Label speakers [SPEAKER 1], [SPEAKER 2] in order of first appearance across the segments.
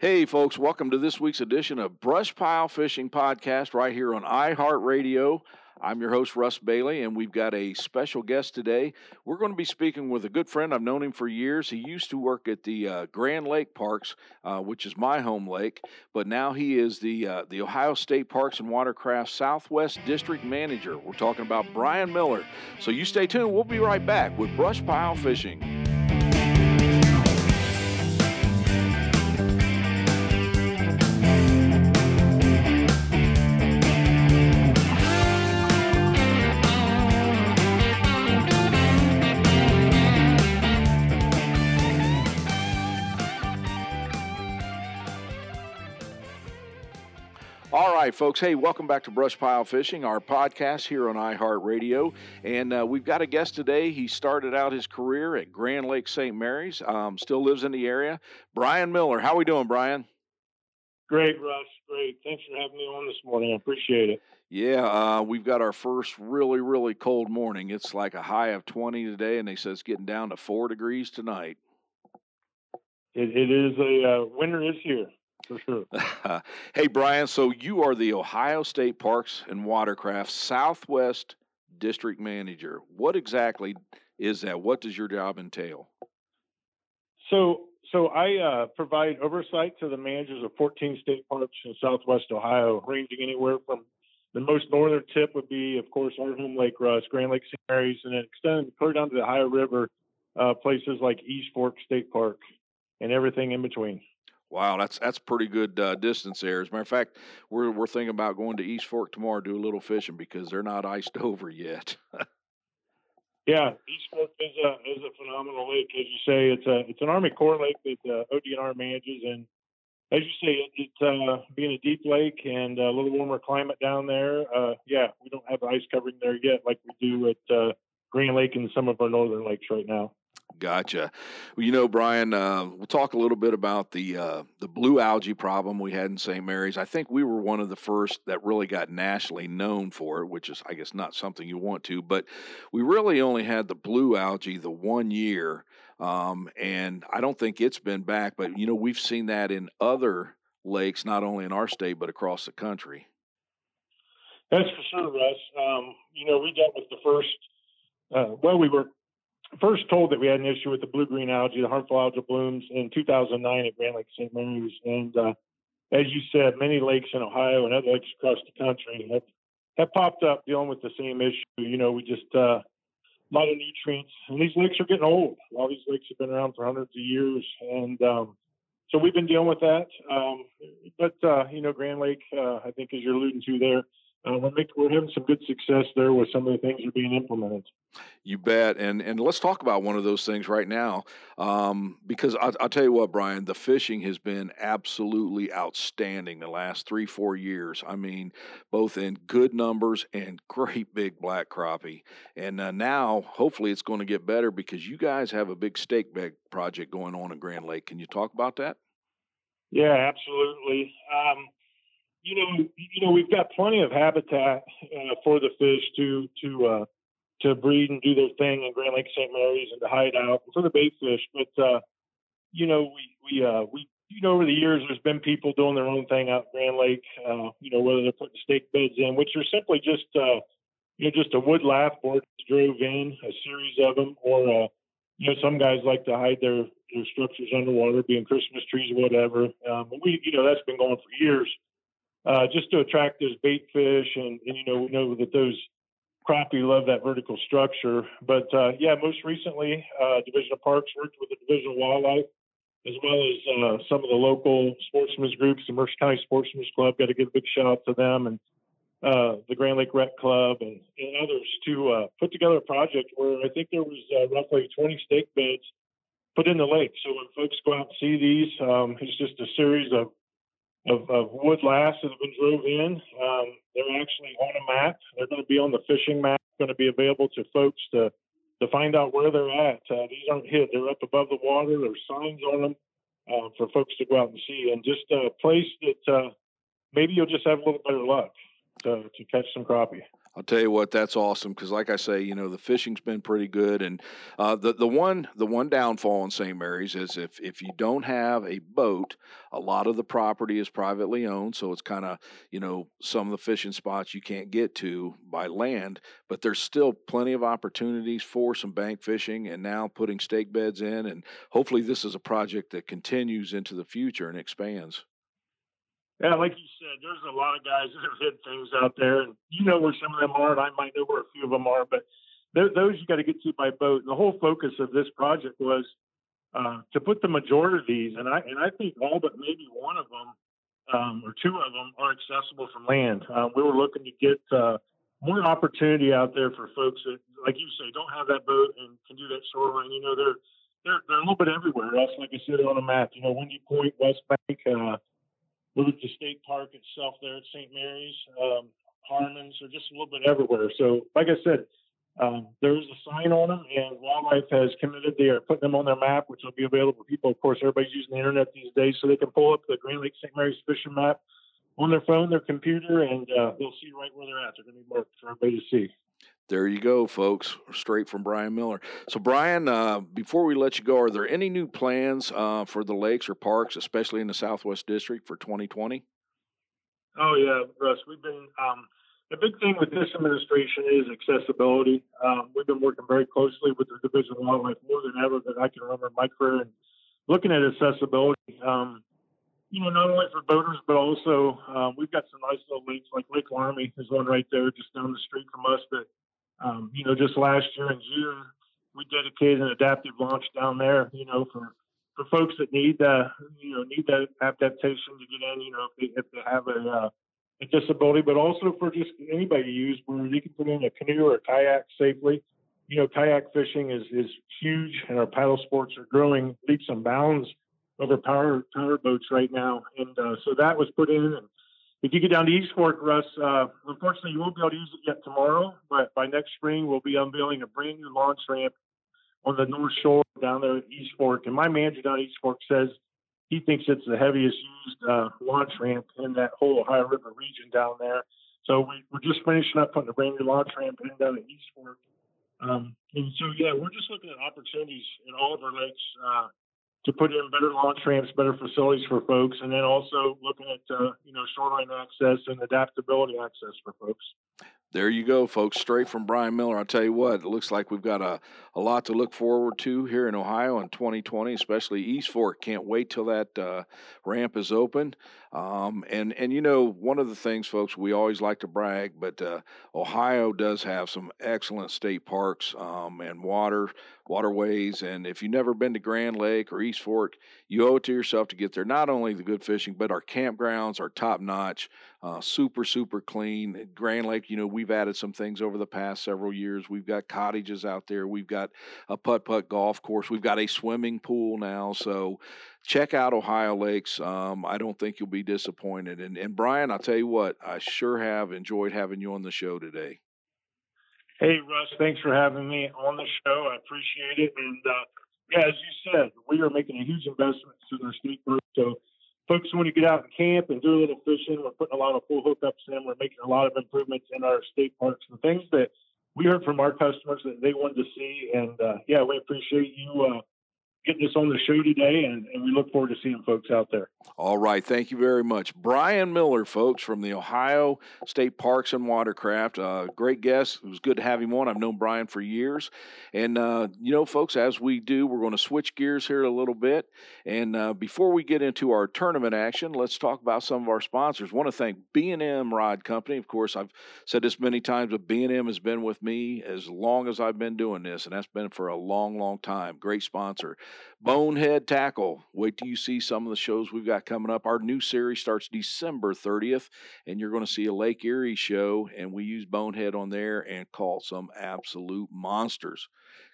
[SPEAKER 1] Hey, folks, welcome to this week's edition of Brush Pile Fishing Podcast right here on iHeartRadio. I'm your host, Russ Bailey, and we've got a special guest today. We're going to be speaking with a good friend. I've known him for years. He used to work at the uh, Grand Lake Parks, uh, which is my home lake, but now he is the, uh, the Ohio State Parks and Watercraft Southwest District Manager. We're talking about Brian Miller. So you stay tuned. We'll be right back with Brush Pile Fishing. All right, folks. Hey, welcome back to Brush Pile Fishing, our podcast here on iHeartRadio. And uh, we've got a guest today. He started out his career at Grand Lake St. Mary's, um, still lives in the area. Brian Miller. How are we doing, Brian?
[SPEAKER 2] Great, Russ. Great. Thanks for having me on this morning. I appreciate it.
[SPEAKER 1] Yeah, uh, we've got our first really, really cold morning. It's like a high of 20 today, and they said it's getting down to four degrees tonight.
[SPEAKER 2] It, it is a uh, winter is here for
[SPEAKER 1] sure. hey, Brian, so you are the Ohio State Parks and Watercraft Southwest District Manager. What exactly is that? What does your job entail?
[SPEAKER 2] So, so I uh, provide oversight to the managers of 14 state parks in Southwest Ohio, ranging anywhere from the most northern tip would be, of course, our home lake, Russ, Grand Lake St. Mary's, and then extending clear down to the Ohio River, uh, places like East Fork State Park, and everything in between.
[SPEAKER 1] Wow, that's that's pretty good uh, distance there. As a matter of fact, we're we're thinking about going to East Fork tomorrow to do a little fishing because they're not iced over yet.
[SPEAKER 2] yeah, East Fork is a is a phenomenal lake, as you say. It's a it's an Army Corps lake that uh, ODNR manages, and as you say, it, it's uh, being a deep lake and a little warmer climate down there. Uh, yeah, we don't have ice covering there yet, like we do at uh, Grand Lake and some of our northern lakes right now.
[SPEAKER 1] Gotcha. Well, you know, Brian, uh, we'll talk a little bit about the uh, the blue algae problem we had in St. Mary's. I think we were one of the first that really got nationally known for it, which is, I guess, not something you want to. But we really only had the blue algae the one year, um, and I don't think it's been back. But you know, we've seen that in other lakes, not only in our state but across the country.
[SPEAKER 2] That's for sure, Russ. Um, you know, we dealt with the first. Uh, well, we were first told that we had an issue with the blue green algae, the harmful algal blooms, in 2009 at Grand Lake St. Mary's. And uh, as you said, many lakes in Ohio and other lakes across the country have, have popped up dealing with the same issue. You know, we just uh, a lot of nutrients, and these lakes are getting old. All these lakes have been around for hundreds of years, and um, so we've been dealing with that. Um, but uh, you know, Grand Lake, uh, I think, as you're alluding to there, uh, we're, making, we're having some good success there with some of the things that are being implemented.
[SPEAKER 1] You bet, and and let's talk about one of those things right now, um, because I'll, I'll, tell you what, Brian, the fishing has been absolutely outstanding the last three four years. I mean, both in good numbers and great big black crappie, and uh, now hopefully it's going to get better because you guys have a big stake bed project going on at Grand Lake. Can you talk about that?
[SPEAKER 2] Yeah, absolutely. Um, you know, you know, we've got plenty of habitat uh, for the fish to to uh, to breed and do their thing in Grand Lake St. Mary's and to hide out for the bait fish. But uh, you know, we we uh, we you know over the years there's been people doing their own thing out Grand Lake. Uh, you know, whether they're putting stake beds in, which are simply just uh, you know just a wood lath board drove in, a series of them, or uh, you know some guys like to hide their their structures underwater, being Christmas trees or whatever. Um, we you know that's been going for years uh, just to attract those bait fish. And, and, you know, we know that those crappie love that vertical structure. But uh, yeah, most recently, uh, Division of Parks worked with the Division of Wildlife as well as uh, some of the local sportsmen's groups. The Mercer County Sportsmen's Club, got to give a big shout out to them and uh, the Grand Lake Rec Club and, and others to uh, put together a project where I think there was roughly 20 stake beds put in the lake. So when folks go out and see these, um, it's just a series of of, of wood laths that have been drove in. Um, they're actually on a map. They're going to be on the fishing map, going to be available to folks to to find out where they're at. Uh, these aren't hid; they're up above the water. There's signs on them uh, for folks to go out and see, and just a place that uh, maybe you'll just have a little better luck to, to catch some crappie.
[SPEAKER 1] I'll tell you what, that's awesome because, like I say, you know the fishing's been pretty good, and uh, the the one the one downfall in St. Mary's is if if you don't have a boat, a lot of the property is privately owned, so it's kind of you know some of the fishing spots you can't get to by land, but there's still plenty of opportunities for some bank fishing, and now putting stake beds in, and hopefully this is a project that continues into the future and expands.
[SPEAKER 2] Yeah, like you said, there's a lot of guys that have hit things out there, and you know where some of them are, and I might know where a few of them are, but those you got to get to by boat. And the whole focus of this project was uh, to put the majority of these, and I and I think all but maybe one of them um, or two of them are accessible from land. Uh, we were looking to get uh, more opportunity out there for folks that, like you say, don't have that boat and can do that shoreline. You know, they're they're they're a little bit everywhere. Else, like I said on the map, you know, Windy Point, West Bank. Moved to State Park itself there at St. Mary's, um, Harmons, or just a little bit everywhere. So, like I said, um, there is a sign on them, and Wildlife has committed. They are putting them on their map, which will be available for people. Of course, everybody's using the internet these days, so they can pull up the Grand Lake St. Mary's fishing map on their phone, their computer, and uh, they'll see right where they're at. They're going to be marked for everybody to see.
[SPEAKER 1] There you go, folks. Straight from Brian Miller. So, Brian, uh, before we let you go, are there any new plans uh, for the lakes or parks, especially in the Southwest District, for 2020?
[SPEAKER 2] Oh yeah, Russ. We've been um, the big thing with this administration is accessibility. Um, we've been working very closely with the Division of Wildlife more than ever that I can remember in my career, and looking at accessibility. Um, you know, not only for boaters, but also um, we've got some nice little lakes like Lake Laramie is one right there just down the street from us that um, you know, just last year in June, we dedicated an adaptive launch down there, you know, for for folks that need uh, you know need that adaptation to get in, you know, if they, if they have a, uh, a disability, but also for just anybody to use where they can put in a canoe or a kayak safely. You know, kayak fishing is is huge, and our paddle sports are growing leaps and bounds over power power boats right now, and uh, so that was put in, and if you get down to East Fork, Russ, uh, unfortunately, you won't be able to use it yet tomorrow, but by next spring, we'll be unveiling a brand new launch ramp on the North Shore down there at East Fork. And my manager down at East Fork says he thinks it's the heaviest used uh, launch ramp in that whole Ohio River region down there. So we, are just finishing up putting a brand new launch ramp in down at East Fork. Um, and so, yeah, we're just looking at opportunities in all of our lakes uh, to put in better launch ramps, better facilities for folks, and then also looking at uh, you know shoreline access and adaptability access for folks.
[SPEAKER 1] There you go, folks. Straight from Brian Miller. I'll tell you what, it looks like we've got a, a lot to look forward to here in Ohio in 2020, especially East Fork. Can't wait till that uh, ramp is open. Um, and and you know one of the things, folks, we always like to brag, but uh, Ohio does have some excellent state parks um, and water waterways. And if you've never been to Grand Lake or East Fork, you owe it to yourself to get there. Not only the good fishing, but our campgrounds are top notch, uh, super super clean. Grand Lake, you know, we've added some things over the past several years. We've got cottages out there. We've got a putt putt golf course. We've got a swimming pool now. So check out Ohio Lakes. Um, I don't think you'll be disappointed. And, and Brian, I'll tell you what, I sure have enjoyed having you on the show today.
[SPEAKER 2] Hey, Russ, thanks for having me on the show. I appreciate it. And uh, yeah, as you said, we are making a huge investment in our state group. So, folks, when you get out and camp and do a little fishing, we're putting a lot of full hookups in. We're making a lot of improvements in our state parks and things that we heard from our customers that they wanted to see. And uh, yeah, we appreciate you uh, getting us on the show today, and, and, we look forward to seeing folks out there.
[SPEAKER 1] All right. Thank you very much. Brian Miller, folks, from the Ohio State Parks and Watercraft. Uh, great guest. It was good to have him on. I've known Brian for years. And, uh, you know, folks, as we do, we're going to switch gears here a little bit. And uh, before we get into our tournament action, let's talk about some of our sponsors. I want to thank B&M Rod Company. Of course, I've said this many times, but B&M has been with me as long as I've been doing this, and that's been for a long, long time. Great sponsor. Bonehead Tackle. Wait till you see some of the shows we've got coming up. Our new series starts December 30th, and you're going to see a Lake Erie show, and we use Bonehead on there and caught some absolute monsters.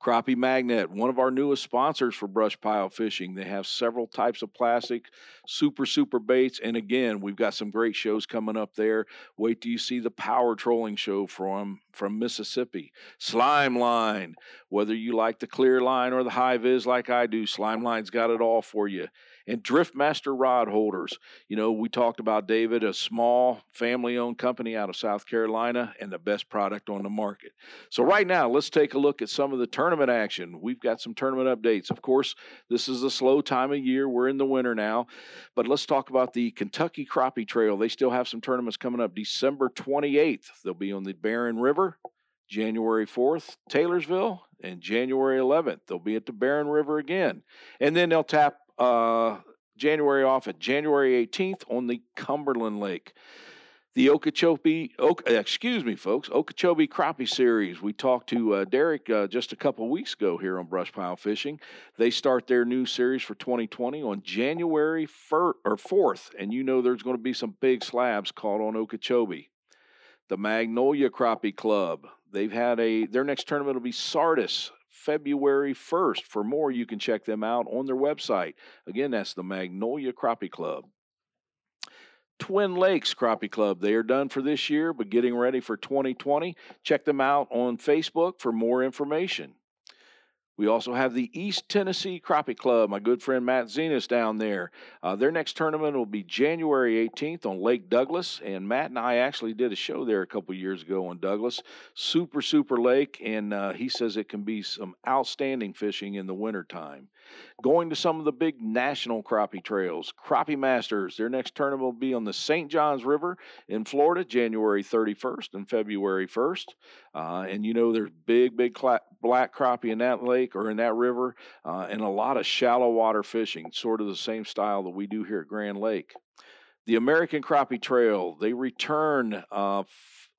[SPEAKER 1] Crappie Magnet, one of our newest sponsors for brush pile fishing. They have several types of plastic, super, super baits. And again, we've got some great shows coming up there. Wait till you see the power trolling show from, from Mississippi. Slime Line, whether you like the clear line or the high vis like I do, Slime Line's got it all for you. And Driftmaster Rod Holders. You know, we talked about David, a small family owned company out of South Carolina and the best product on the market. So, right now, let's take a look at some of the tournament action. We've got some tournament updates. Of course, this is a slow time of year. We're in the winter now, but let's talk about the Kentucky Crappie Trail. They still have some tournaments coming up December 28th. They'll be on the Barren River. January 4th, Taylorsville, and January 11th, they'll be at the Barren River again. And then they'll tap uh, January off at January 18th on the Cumberland Lake. The Okeechobee, excuse me, folks, Okeechobee Crappie Series. We talked to uh, Derek uh, just a couple weeks ago here on Brush Pile Fishing. They start their new series for 2020 on January 1st or 4th, and you know there's going to be some big slabs caught on Okeechobee. The Magnolia Crappie Club. They've had a their next tournament will be Sardis February 1st. For more, you can check them out on their website. Again, that's the Magnolia Crappie Club. Twin Lakes Crappie Club. They are done for this year, but getting ready for 2020. Check them out on Facebook for more information. We also have the East Tennessee Crappie Club, my good friend Matt Zenas down there. Uh, their next tournament will be January 18th on Lake Douglas, and Matt and I actually did a show there a couple years ago on Douglas. Super, super lake, and uh, he says it can be some outstanding fishing in the wintertime going to some of the big national crappie trails. Crappie Masters, their next tournament will be on the St. Johns River in Florida, January 31st and February 1st. Uh, and you know, there's big, big black crappie in that lake or in that river, uh, and a lot of shallow water fishing, sort of the same style that we do here at Grand Lake. The American Crappie Trail, they return uh,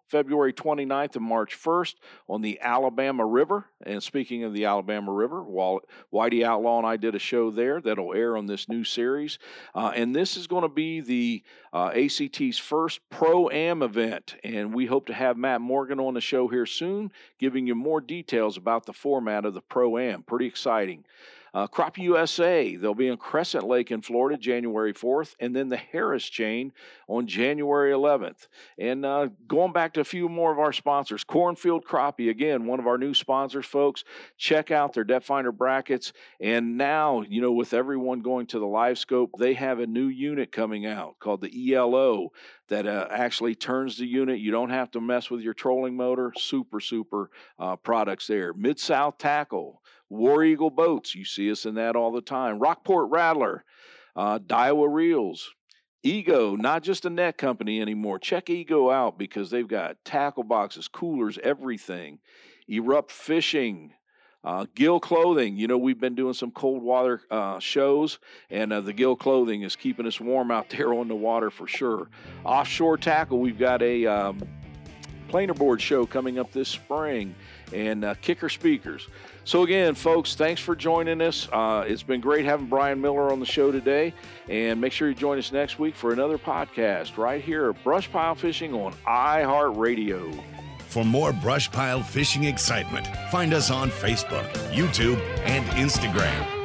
[SPEAKER 1] February 29th and March 1st on the Alabama River. And speaking of the Alabama River, Whitey Outlaw and I did a show there that'll air on this new series. Uh, and this is going to be the uh, ACT's first Pro Am event. And we hope to have Matt Morgan on the show here soon, giving you more details about the format of the Pro Am. Pretty exciting. Uh, Crappie USA, they'll be in Crescent Lake in Florida January 4th, and then the Harris Chain on January 11th. And uh, going back to a few more of our sponsors, Cornfield Crappie, again, one of our new sponsors, folks. Check out their depth finder brackets. And now, you know, with everyone going to the live scope, they have a new unit coming out called the ELO that uh, actually turns the unit. You don't have to mess with your trolling motor. Super, super uh, products there. Mid South Tackle. War Eagle boats, you see us in that all the time. Rockport Rattler, uh, Daiwa Reels, Ego, not just a net company anymore. Check Ego out because they've got tackle boxes, coolers, everything. Erupt Fishing, uh, Gill Clothing, you know, we've been doing some cold water uh, shows, and uh, the Gill Clothing is keeping us warm out there on the water for sure. Offshore Tackle, we've got a um, planer board show coming up this spring, and uh, Kicker Speakers. So, again, folks, thanks for joining us. Uh, it's been great having Brian Miller on the show today. And make sure you join us next week for another podcast right here Brush Pile Fishing on iHeartRadio.
[SPEAKER 3] For more brush pile fishing excitement, find us on Facebook, YouTube, and Instagram.